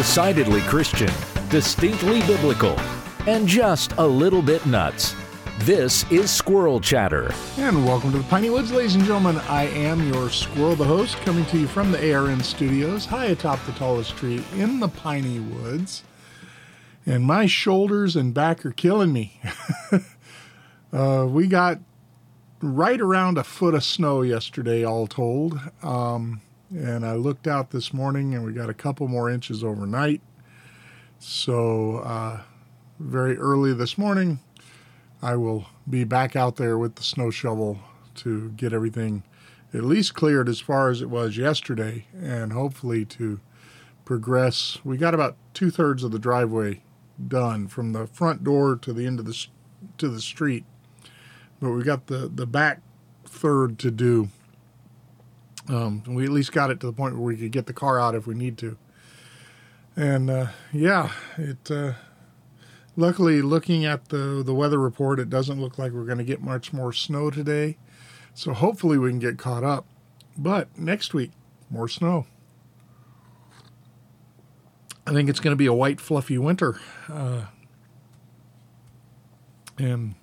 Decidedly Christian, distinctly biblical, and just a little bit nuts. This is Squirrel Chatter. And welcome to the Piney Woods, ladies and gentlemen. I am your squirrel, the host, coming to you from the ARN studios, high atop the tallest tree in the Piney Woods. And my shoulders and back are killing me. uh, we got right around a foot of snow yesterday, all told. Um, and I looked out this morning and we got a couple more inches overnight. So, uh, very early this morning, I will be back out there with the snow shovel to get everything at least cleared as far as it was yesterday and hopefully to progress. We got about two thirds of the driveway done from the front door to the end of the to the street, but we got the the back third to do. Um, we at least got it to the point where we could get the car out if we need to. And uh, yeah, it uh, Luckily, looking at the, the weather report, it doesn't look like we're going to get much more snow today. So hopefully we can get caught up. But next week, more snow. I think it's going to be a white, fluffy winter. Uh, and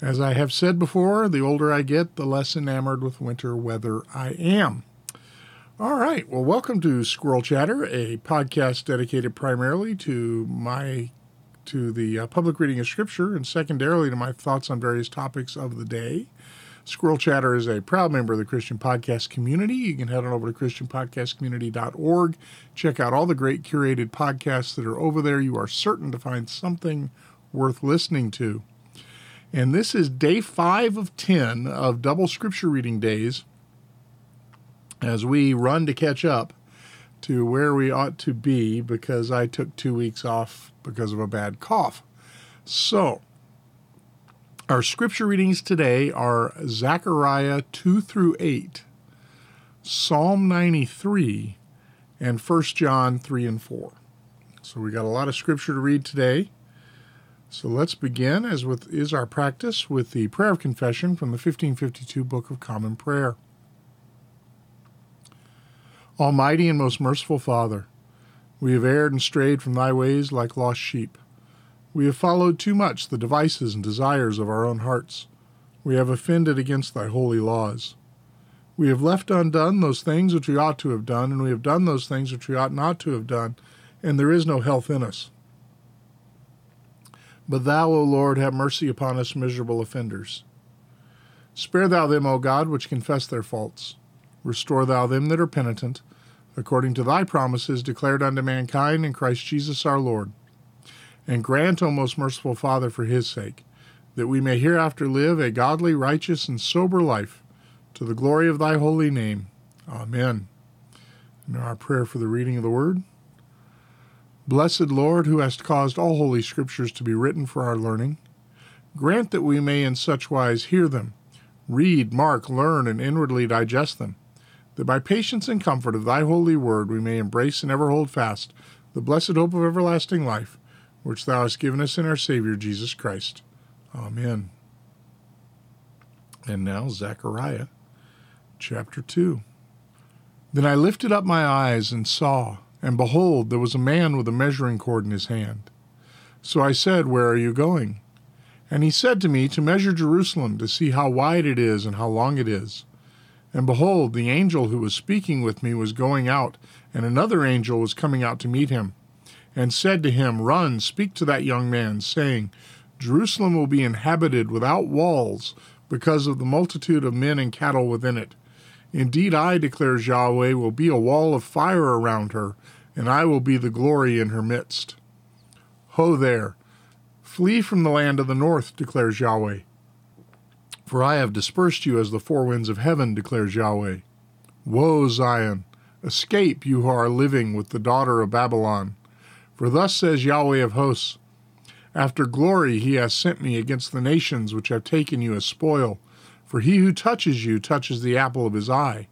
as I have said before, the older I get, the less enamored with winter weather I am. All right. Well, welcome to Squirrel Chatter, a podcast dedicated primarily to my to the uh, public reading of Scripture and secondarily to my thoughts on various topics of the day. Squirrel Chatter is a proud member of the Christian Podcast community. You can head on over to ChristianPodcastCommunity.org. Check out all the great curated podcasts that are over there. You are certain to find something worth listening to. And this is day five of 10 of double scripture reading days as we run to catch up to where we ought to be because I took two weeks off because of a bad cough. So, our scripture readings today are Zechariah 2 through 8, Psalm 93, and 1 John 3 and 4. So, we got a lot of scripture to read today. So, let's begin, as with is our practice, with the prayer of confession from the 1552 Book of Common Prayer. Almighty and most merciful Father, we have erred and strayed from thy ways like lost sheep. We have followed too much the devices and desires of our own hearts. We have offended against thy holy laws. We have left undone those things which we ought to have done, and we have done those things which we ought not to have done, and there is no health in us. But thou, O Lord, have mercy upon us miserable offenders. Spare thou them, O God, which confess their faults Restore thou them that are penitent, according to thy promises declared unto mankind in Christ Jesus our Lord. And grant, O most merciful Father, for his sake, that we may hereafter live a godly, righteous, and sober life, to the glory of thy holy name. Amen. And our prayer for the reading of the word. Blessed Lord, who hast caused all holy scriptures to be written for our learning, grant that we may in such wise hear them, read, mark, learn, and inwardly digest them that by patience and comfort of thy holy word we may embrace and ever hold fast the blessed hope of everlasting life, which thou hast given us in our Savior Jesus Christ. Amen. And now, Zechariah chapter 2. Then I lifted up my eyes and saw, and behold, there was a man with a measuring cord in his hand. So I said, Where are you going? And he said to me, To measure Jerusalem, to see how wide it is and how long it is. And behold, the angel who was speaking with me was going out, and another angel was coming out to meet him, and said to him, Run, speak to that young man, saying, Jerusalem will be inhabited without walls, because of the multitude of men and cattle within it. Indeed, I, declares Yahweh, will be a wall of fire around her, and I will be the glory in her midst. Ho there! Flee from the land of the north, declares Yahweh. For I have dispersed you as the four winds of heaven, declares Yahweh. Woe, Zion! Escape, you who are living with the daughter of Babylon. For thus says Yahweh of hosts After glory he has sent me against the nations which have taken you as spoil. For he who touches you touches the apple of his eye.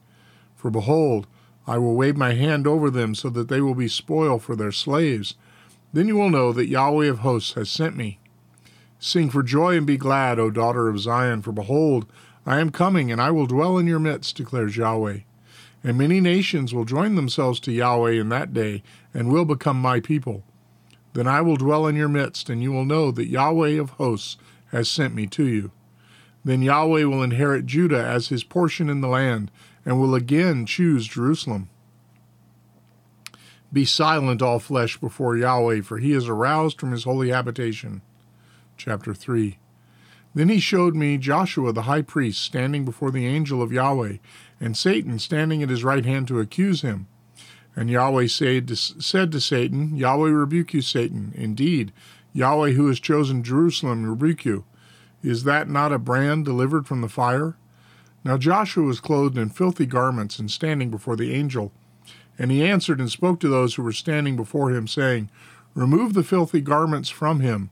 For behold, I will wave my hand over them so that they will be spoil for their slaves. Then you will know that Yahweh of hosts has sent me. Sing for joy and be glad, O daughter of Zion, for behold, I am coming, and I will dwell in your midst, declares Yahweh. And many nations will join themselves to Yahweh in that day, and will become my people. Then I will dwell in your midst, and you will know that Yahweh of hosts has sent me to you. Then Yahweh will inherit Judah as his portion in the land, and will again choose Jerusalem. Be silent, all flesh, before Yahweh, for he is aroused from his holy habitation. Chapter 3 Then he showed me Joshua the high priest standing before the angel of Yahweh, and Satan standing at his right hand to accuse him. And Yahweh said to, said to Satan, Yahweh rebuke you, Satan. Indeed, Yahweh who has chosen Jerusalem rebuke you. Is that not a brand delivered from the fire? Now Joshua was clothed in filthy garments and standing before the angel. And he answered and spoke to those who were standing before him, saying, Remove the filthy garments from him.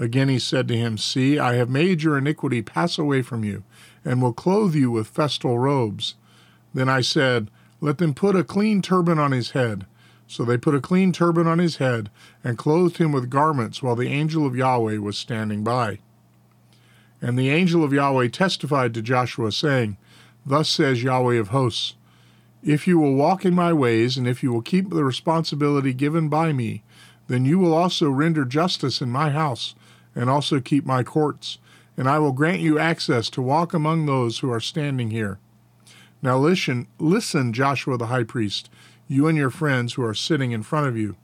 Again he said to him, See, I have made your iniquity pass away from you, and will clothe you with festal robes. Then I said, Let them put a clean turban on his head. So they put a clean turban on his head, and clothed him with garments, while the angel of Yahweh was standing by. And the angel of Yahweh testified to Joshua, saying, Thus says Yahweh of hosts, If you will walk in my ways, and if you will keep the responsibility given by me, then you will also render justice in my house, and also keep my courts, and I will grant you access to walk among those who are standing here. Now listen, listen, Joshua the high priest, you and your friends who are sitting in front of you.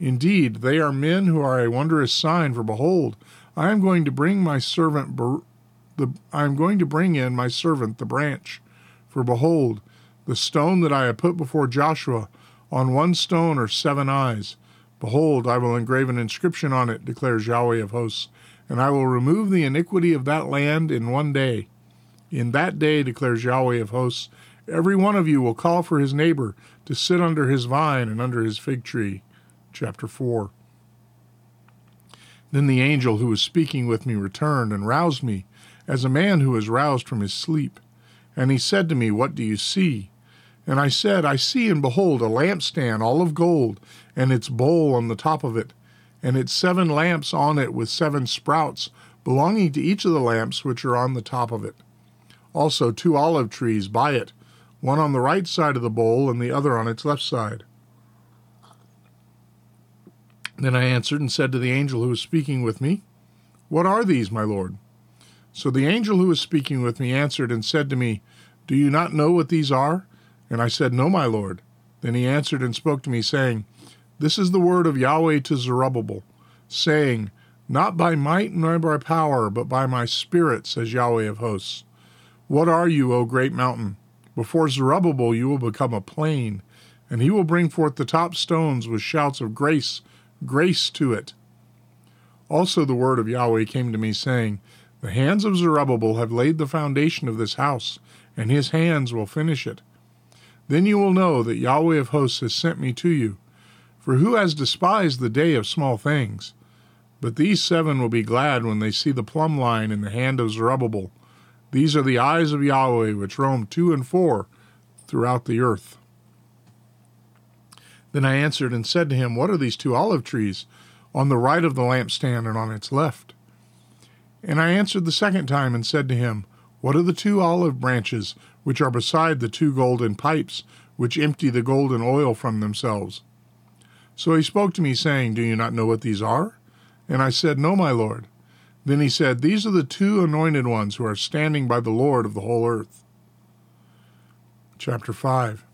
Indeed, they are men who are a wondrous sign, for behold, I am going to bring my servant the I am going to bring in my servant the branch. For behold, the stone that I have put before Joshua, on one stone are seven eyes. Behold, I will engrave an inscription on it, declares Yahweh of hosts, and I will remove the iniquity of that land in one day. In that day, declares Yahweh of hosts, every one of you will call for his neighbor to sit under his vine and under his fig tree. Chapter 4. Then the angel who was speaking with me returned and roused me, as a man who is roused from his sleep. And he said to me, What do you see? And I said, I see and behold a lampstand all of gold, and its bowl on the top of it, and its seven lamps on it with seven sprouts, belonging to each of the lamps which are on the top of it. Also two olive trees by it, one on the right side of the bowl and the other on its left side. Then I answered and said to the angel who was speaking with me, What are these, my lord? So the angel who was speaking with me answered and said to me, Do you not know what these are? And I said, No, my lord. Then he answered and spoke to me, saying, This is the word of Yahweh to Zerubbabel, saying, Not by might nor by power, but by my spirit, says Yahweh of hosts. What are you, O great mountain? Before Zerubbabel you will become a plain, and he will bring forth the top stones with shouts of grace grace to it. Also, the word of Yahweh came to me, saying, The hands of Zerubbabel have laid the foundation of this house, and his hands will finish it. Then you will know that Yahweh of hosts has sent me to you. For who has despised the day of small things? But these seven will be glad when they see the plumb line in the hand of Zerubbabel. These are the eyes of Yahweh which roam to and fro throughout the earth. Then I answered and said to him, What are these two olive trees on the right of the lampstand and on its left? And I answered the second time and said to him, What are the two olive branches which are beside the two golden pipes which empty the golden oil from themselves? So he spoke to me, saying, Do you not know what these are? And I said, No, my Lord. Then he said, These are the two anointed ones who are standing by the Lord of the whole earth. Chapter 5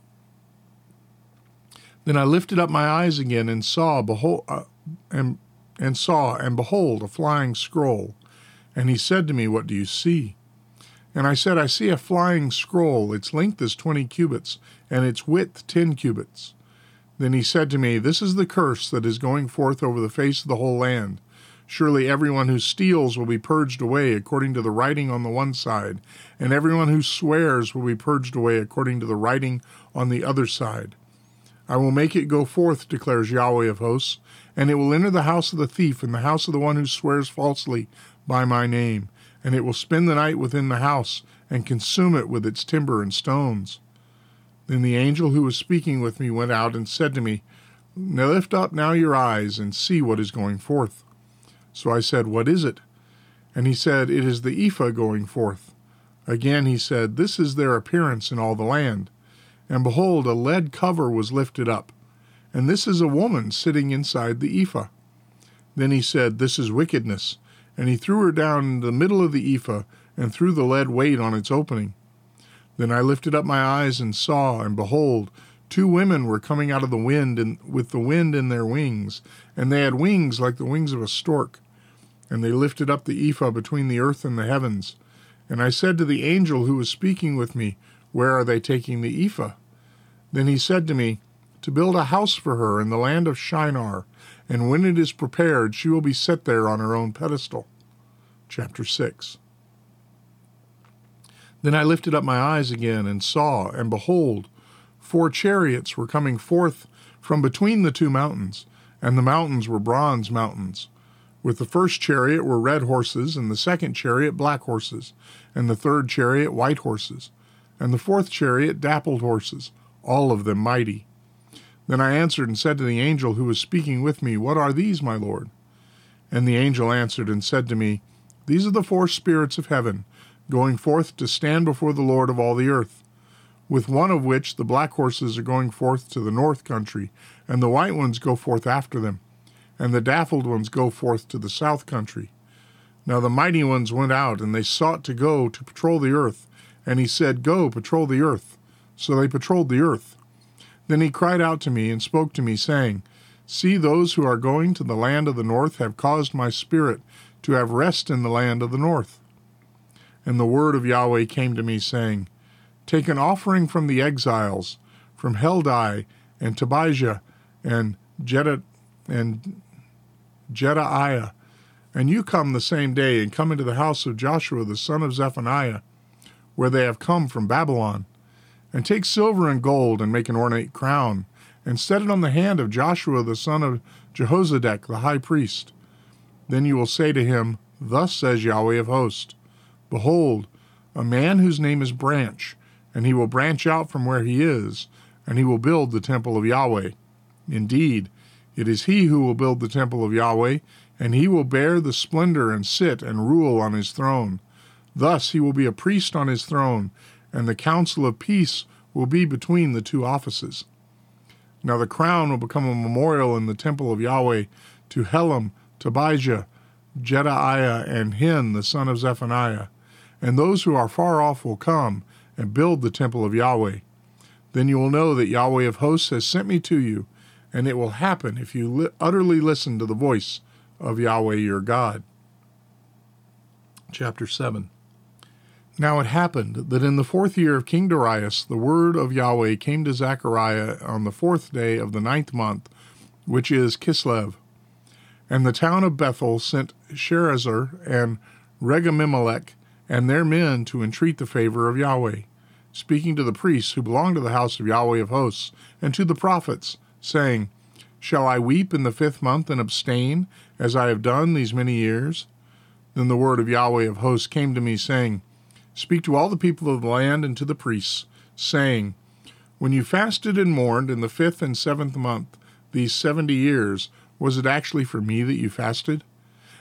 then I lifted up my eyes again and saw, behold, uh, and, and saw, and behold, a flying scroll. And he said to me, What do you see? And I said, I see a flying scroll. Its length is twenty cubits, and its width ten cubits. Then he said to me, This is the curse that is going forth over the face of the whole land. Surely everyone who steals will be purged away according to the writing on the one side, and everyone who swears will be purged away according to the writing on the other side. I will make it go forth, declares Yahweh of hosts, and it will enter the house of the thief and the house of the one who swears falsely by my name, and it will spend the night within the house and consume it with its timber and stones. Then the angel who was speaking with me went out and said to me, Now lift up now your eyes and see what is going forth. So I said, What is it? And he said, It is the ephah going forth. Again he said, This is their appearance in all the land. And behold, a lead cover was lifted up, and this is a woman sitting inside the ephah. Then he said, This is wickedness. And he threw her down in the middle of the ephah, and threw the lead weight on its opening. Then I lifted up my eyes and saw, and behold, two women were coming out of the wind and with the wind in their wings, and they had wings like the wings of a stork. And they lifted up the ephah between the earth and the heavens. And I said to the angel who was speaking with me, Where are they taking the ephah? Then he said to me, To build a house for her in the land of Shinar, and when it is prepared, she will be set there on her own pedestal. Chapter 6 Then I lifted up my eyes again and saw, and behold, four chariots were coming forth from between the two mountains, and the mountains were bronze mountains. With the first chariot were red horses, and the second chariot black horses, and the third chariot white horses, and the fourth chariot dappled horses, all of them mighty. Then I answered and said to the angel who was speaking with me, What are these, my Lord? And the angel answered and said to me, These are the four spirits of heaven, going forth to stand before the Lord of all the earth. With one of which the black horses are going forth to the north country, and the white ones go forth after them and the dappled ones go forth to the south country. Now the mighty ones went out, and they sought to go to patrol the earth. And he said, Go, patrol the earth. So they patrolled the earth. Then he cried out to me and spoke to me, saying, See, those who are going to the land of the north have caused my spirit to have rest in the land of the north. And the word of Yahweh came to me, saying, Take an offering from the exiles, from Heldai and Tobijah and Jeddah and Jedaiah, and you come the same day and come into the house of Joshua the son of Zephaniah, where they have come from Babylon, and take silver and gold and make an ornate crown, and set it on the hand of Joshua the son of Jehozadak the high priest. Then you will say to him, Thus says Yahweh of hosts, Behold, a man whose name is Branch, and he will branch out from where he is, and he will build the temple of Yahweh. Indeed, it is he who will build the temple of Yahweh, and he will bear the splendor and sit and rule on his throne. Thus he will be a priest on his throne, and the council of peace will be between the two offices. Now the crown will become a memorial in the temple of Yahweh to Helem, Tobijah, Jedaiah, and Hen, the son of Zephaniah. And those who are far off will come and build the temple of Yahweh. Then you will know that Yahweh of hosts has sent me to you and it will happen if you li- utterly listen to the voice of Yahweh your God. Chapter 7 Now it happened that in the fourth year of King Darius, the word of Yahweh came to Zechariah on the fourth day of the ninth month, which is Kislev. And the town of Bethel sent Sharezer and Regemimelech and their men to entreat the favor of Yahweh, speaking to the priests who belonged to the house of Yahweh of hosts, and to the prophets, saying, Shall I weep in the fifth month and abstain, as I have done these many years? Then the word of Yahweh of hosts came to me, saying, Speak to all the people of the land and to the priests, saying, When you fasted and mourned in the fifth and seventh month, these seventy years, was it actually for me that you fasted?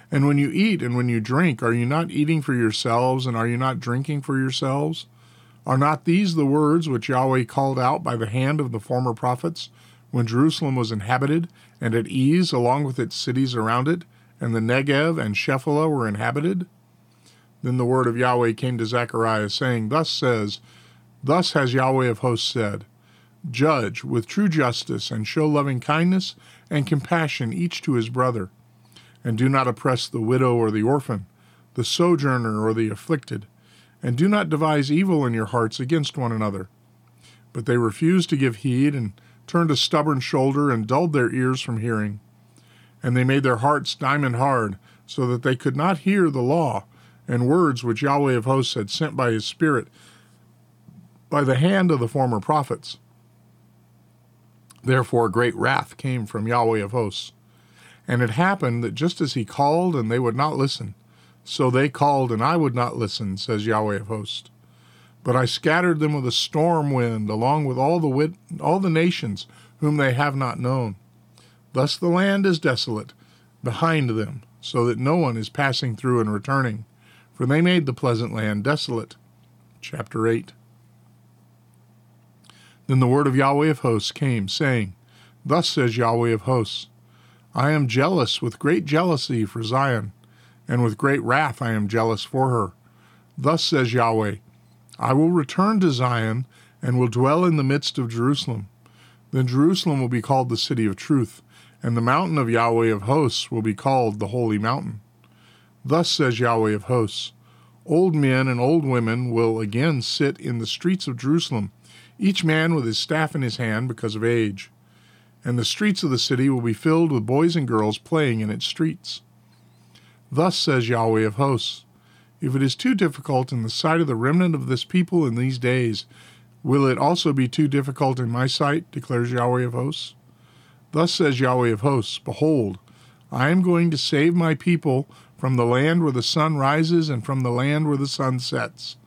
And when you eat and when you drink, are you not eating for yourselves, and are you not drinking for yourselves? Are not these the words which Yahweh called out by the hand of the former prophets? when Jerusalem was inhabited and at ease along with its cities around it, and the Negev and Shephelah were inhabited? Then the word of Yahweh came to Zechariah, saying, Thus says, Thus has Yahweh of hosts said, Judge with true justice, and show loving kindness and compassion each to his brother, and do not oppress the widow or the orphan, the sojourner or the afflicted, and do not devise evil in your hearts against one another. But they refused to give heed, and turned a stubborn shoulder, and dulled their ears from hearing. And they made their hearts diamond hard, so that they could not hear the law and words which Yahweh of hosts had sent by his Spirit by the hand of the former prophets. Therefore, great wrath came from Yahweh of hosts. And it happened that just as he called, and they would not listen, so they called, and I would not listen, says Yahweh of hosts. But I scattered them with a storm wind, along with all the wit- all the nations whom they have not known. Thus the land is desolate behind them, so that no one is passing through and returning, for they made the pleasant land desolate. Chapter 8 Then the word of Yahweh of hosts came, saying, Thus says Yahweh of hosts, I am jealous with great jealousy for Zion, and with great wrath I am jealous for her. Thus says Yahweh, I will return to Zion, and will dwell in the midst of Jerusalem. Then Jerusalem will be called the city of truth, and the mountain of Yahweh of hosts will be called the holy mountain. Thus says Yahweh of hosts, Old men and old women will again sit in the streets of Jerusalem, each man with his staff in his hand because of age. And the streets of the city will be filled with boys and girls playing in its streets. Thus says Yahweh of hosts, If it is too difficult in the sight of the remnant of this people in these days, will it also be too difficult in my sight, declares Yahweh of hosts? Thus says Yahweh of hosts, Behold, I am going to save my people from the land where the sun rises and from the land where the sun sets.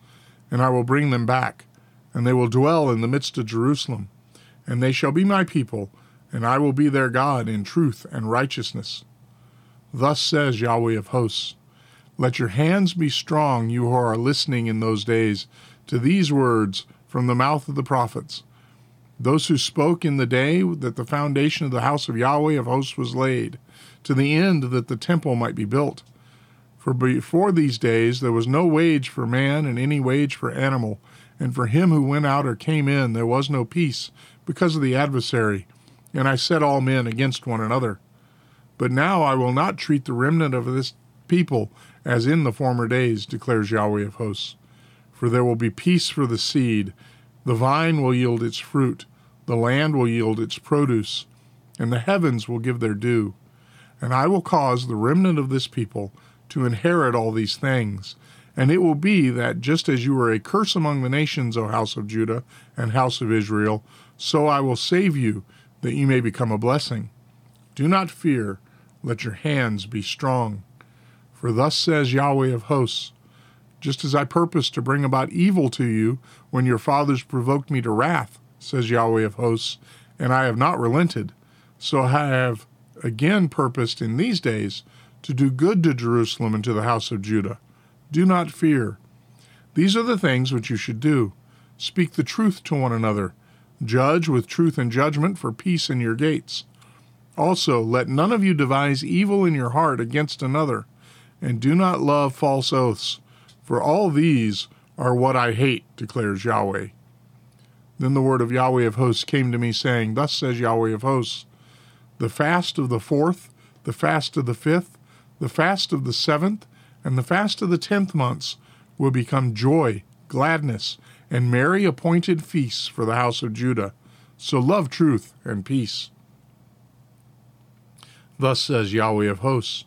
And I will bring them back, and they will dwell in the midst of Jerusalem. And they shall be my people, and I will be their God in truth and righteousness. Thus says Yahweh of hosts Let your hands be strong, you who are listening in those days, to these words from the mouth of the prophets. Those who spoke in the day that the foundation of the house of Yahweh of hosts was laid, to the end that the temple might be built. For before these days there was no wage for man and any wage for animal, and for him who went out or came in there was no peace, because of the adversary, and I set all men against one another. But now I will not treat the remnant of this people as in the former days, declares Yahweh of hosts. For there will be peace for the seed, the vine will yield its fruit, the land will yield its produce, and the heavens will give their due. And I will cause the remnant of this people to inherit all these things. And it will be that just as you are a curse among the nations, O house of Judah and house of Israel, so I will save you, that you may become a blessing. Do not fear, let your hands be strong. For thus says Yahweh of hosts Just as I purposed to bring about evil to you when your fathers provoked me to wrath, says Yahweh of hosts, and I have not relented, so I have again purposed in these days to do good to Jerusalem and to the house of Judah. Do not fear. These are the things which you should do. Speak the truth to one another. Judge with truth and judgment for peace in your gates. Also, let none of you devise evil in your heart against another, and do not love false oaths, for all these are what I hate, declares Yahweh. Then the word of Yahweh of hosts came to me, saying, Thus says Yahweh of hosts, The fast of the fourth, the fast of the fifth, the fast of the seventh and the fast of the tenth months will become joy, gladness, and merry appointed feasts for the house of Judah. So love truth and peace. Thus says Yahweh of hosts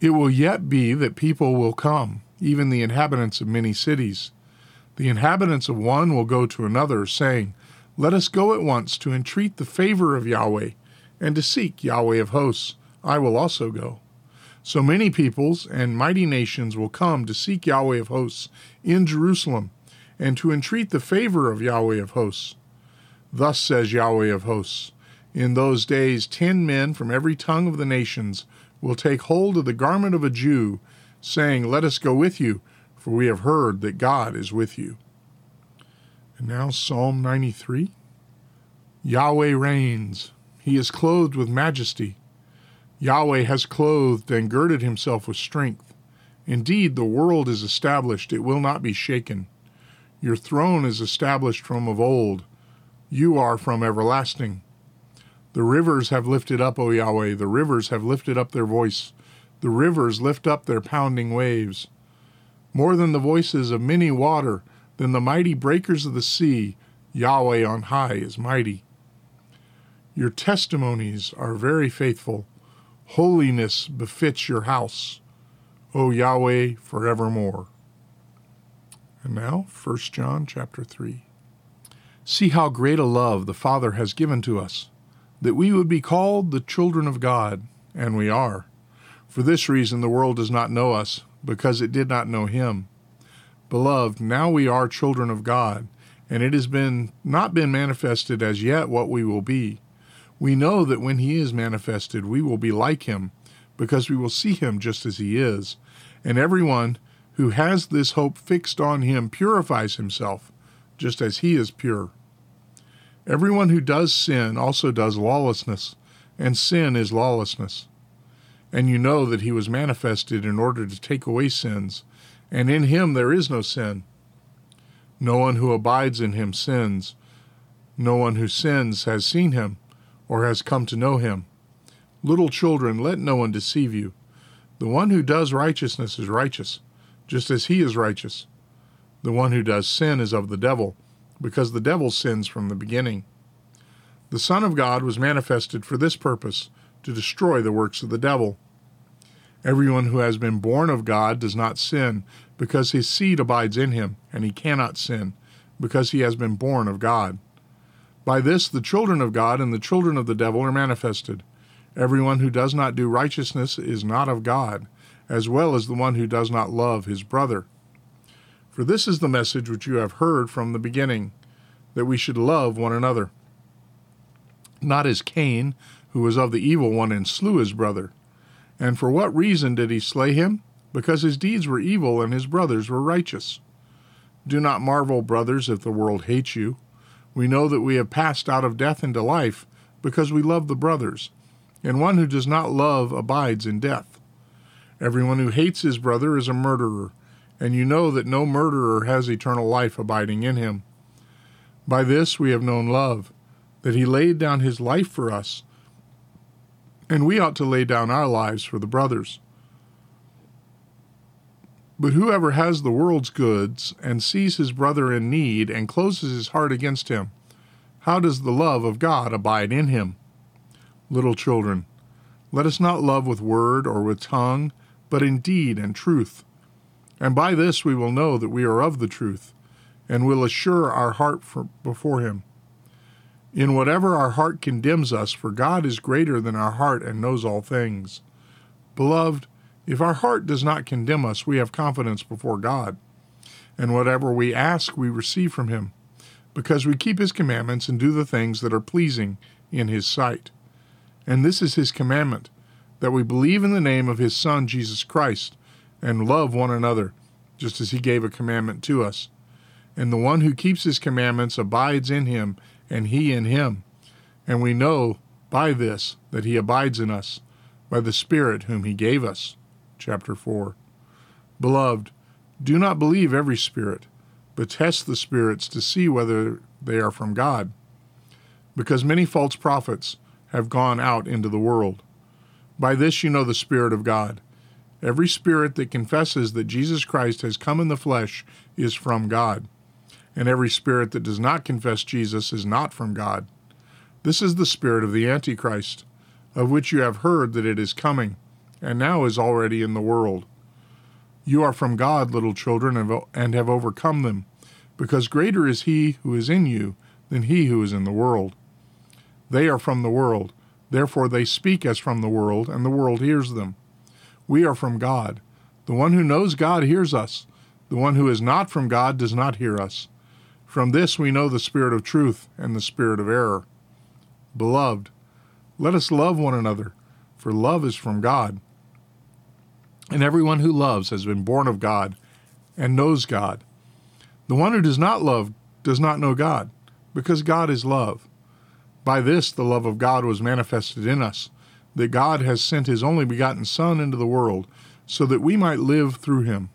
It will yet be that people will come, even the inhabitants of many cities. The inhabitants of one will go to another, saying, Let us go at once to entreat the favor of Yahweh, and to seek Yahweh of hosts. I will also go. So many peoples and mighty nations will come to seek Yahweh of hosts in Jerusalem and to entreat the favor of Yahweh of hosts. Thus says Yahweh of hosts In those days, ten men from every tongue of the nations will take hold of the garment of a Jew, saying, Let us go with you, for we have heard that God is with you. And now, Psalm 93 Yahweh reigns, he is clothed with majesty. Yahweh has clothed and girded himself with strength. Indeed, the world is established, it will not be shaken. Your throne is established from of old. You are from everlasting. The rivers have lifted up, O Yahweh, the rivers have lifted up their voice. The rivers lift up their pounding waves. More than the voices of many water, than the mighty breakers of the sea, Yahweh on high is mighty. Your testimonies are very faithful. Holiness befits your house, O Yahweh, forevermore. And now, 1 John chapter 3. See how great a love the Father has given to us, that we would be called the children of God, and we are. For this reason the world does not know us, because it did not know him. Beloved, now we are children of God, and it has been not been manifested as yet what we will be. We know that when he is manifested, we will be like him, because we will see him just as he is. And everyone who has this hope fixed on him purifies himself, just as he is pure. Everyone who does sin also does lawlessness, and sin is lawlessness. And you know that he was manifested in order to take away sins, and in him there is no sin. No one who abides in him sins. No one who sins has seen him, or has come to know him. Little children, let no one deceive you. The one who does righteousness is righteous, just as he is righteous. The one who does sin is of the devil, because the devil sins from the beginning. The Son of God was manifested for this purpose, to destroy the works of the devil. Everyone who has been born of God does not sin, because his seed abides in him, and he cannot sin, because he has been born of God. By this the children of God and the children of the devil are manifested. Everyone who does not do righteousness is not of God, as well as the one who does not love his brother. For this is the message which you have heard from the beginning, that we should love one another. Not as Cain, who was of the evil one and slew his brother. And for what reason did he slay him? Because his deeds were evil and his brothers were righteous. Do not marvel, brothers, if the world hates you. We know that we have passed out of death into life because we love the brothers. And one who does not love abides in death. Everyone who hates his brother is a murderer, and you know that no murderer has eternal life abiding in him. By this we have known love, that he laid down his life for us, and we ought to lay down our lives for the brothers. But whoever has the world's goods and sees his brother in need and closes his heart against him, how does the love of God abide in him? Little children, let us not love with word or with tongue, but in deed and truth. And by this we will know that we are of the truth, and will assure our heart before him. In whatever our heart condemns us, for God is greater than our heart and knows all things. Beloved, if our heart does not condemn us, we have confidence before God. And whatever we ask, we receive from him, because we keep his commandments and do the things that are pleasing in his sight. And this is his commandment that we believe in the name of his Son, Jesus Christ, and love one another, just as he gave a commandment to us. And the one who keeps his commandments abides in him, and he in him. And we know by this that he abides in us, by the Spirit whom he gave us. Chapter 4. Beloved, do not believe every spirit, but test the spirits to see whether they are from God. Because many false prophets have gone out into the world. By this you know the Spirit of God. Every spirit that confesses that Jesus Christ has come in the flesh is from God, and every spirit that does not confess Jesus is not from God. This is the spirit of the Antichrist, of which you have heard that it is coming, and now is already in the world. You are from God, little children, and have overcome them, because greater is he who is in you than he who is in the world. They are from the world Therefore they speak as from the world, and the world hears them. We are from God. The one who knows God hears us. The one who is not from God does not hear us. From this we know the spirit of truth and the spirit of error. Beloved, let us love one another, for love is from God. And everyone who loves has been born of God and knows God. The one who does not love does not know God, because God is love. By this the love of God was manifested in us, that God has sent his only begotten Son into the world, so that we might live through him.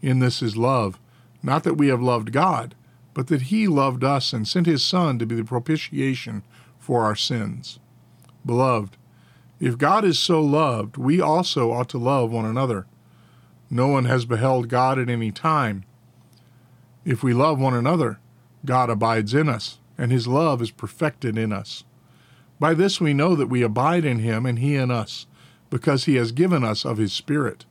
In this is love, not that we have loved God, but that he loved us and sent his Son to be the propitiation for our sins. Beloved, if God is so loved, we also ought to love one another. No one has beheld God at any time. If we love one another, God abides in us and his love is perfected in us. By this we know that we abide in him and he in us, because he has given us of his Spirit.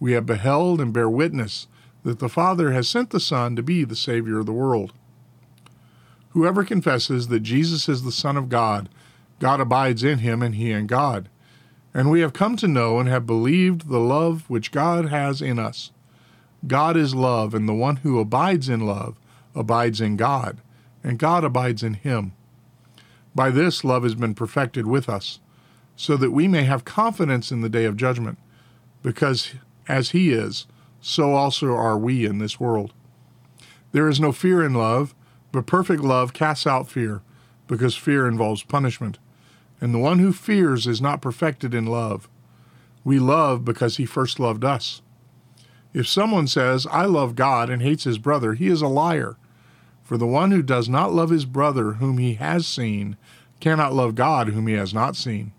We have beheld and bear witness that the Father has sent the Son to be the Savior of the world. Whoever confesses that Jesus is the Son of God, God abides in him and he in God. And we have come to know and have believed the love which God has in us. God is love, and the one who abides in love abides in God and God abides in him. By this love has been perfected with us, so that we may have confidence in the day of judgment, because as he is, so also are we in this world. There is no fear in love, but perfect love casts out fear, because fear involves punishment. And the one who fears is not perfected in love. We love because he first loved us. If someone says, I love God and hates his brother, he is a liar. For the one who does not love his brother whom he has seen cannot love God whom he has not seen.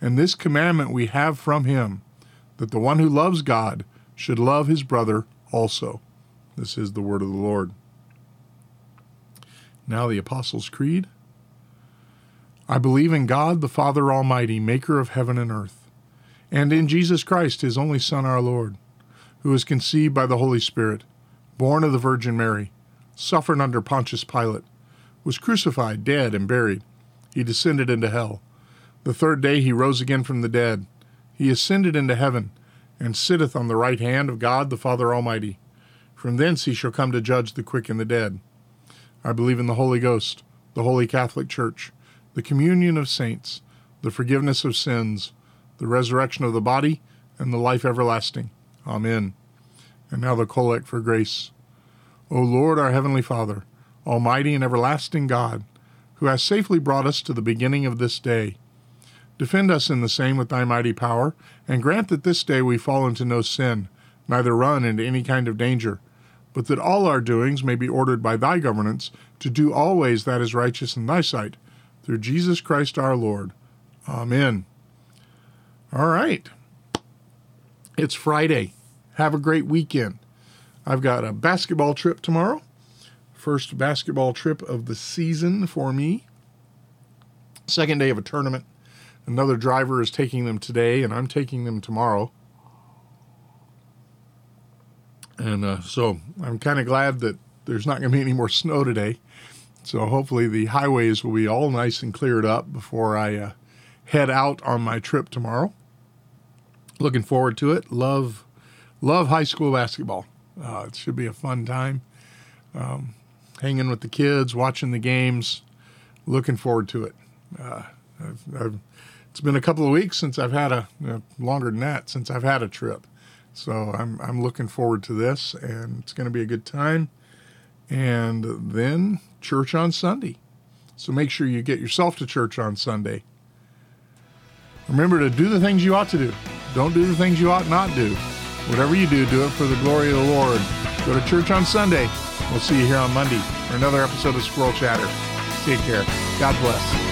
And this commandment we have from him, that the one who loves God should love his brother also. This is the word of the Lord. Now the Apostles' Creed. I believe in God, the Father Almighty, maker of heaven and earth, and in Jesus Christ, his only Son, our Lord, who was conceived by the Holy Spirit, born of the Virgin Mary, suffered under Pontius Pilate, was crucified, dead, and buried. He descended into hell. The third day he rose again from the dead. He ascended into heaven, and sitteth on the right hand of God the Father Almighty. From thence he shall come to judge the quick and the dead. I believe in the Holy Ghost, the Holy Catholic Church, the communion of saints, the forgiveness of sins, the resurrection of the body, and the life everlasting. Amen. And now the collect for grace. O Lord, our heavenly Father, almighty and everlasting God, who hast safely brought us to the beginning of this day, defend us in the same with thy mighty power, and grant that this day we fall into no sin, neither run into any kind of danger but that all our doings may be ordered by thy governance to do always that is righteous in thy sight, through Jesus Christ our Lord. Amen. All right. It's Friday. Have a great weekend. I've got a basketball trip tomorrow. First basketball trip of the season for me. Second day of a tournament. Another driver is taking them today, and I'm taking them tomorrow. And uh, so I'm kind of glad that there's not going to be any more snow today. So hopefully the highways will be all nice and cleared up before I uh, head out on my trip tomorrow. Looking forward to it. Love, love high school basketball. Uh, it should be a fun time. Um, hanging with the kids, watching the games. Looking forward to it. Uh, I've, I've, it's been a couple of weeks since I've had a longer than that since I've had a trip. So I'm I'm looking forward to this, and it's going to be a good time. And then church on Sunday. So make sure you get yourself to church on Sunday. Remember to do the things you ought to do. Don't do the things you ought not do. Whatever you do, do it for the glory of the Lord. Go to church on Sunday. We'll see you here on Monday for another episode of Squirrel Chatter. Take care. God bless.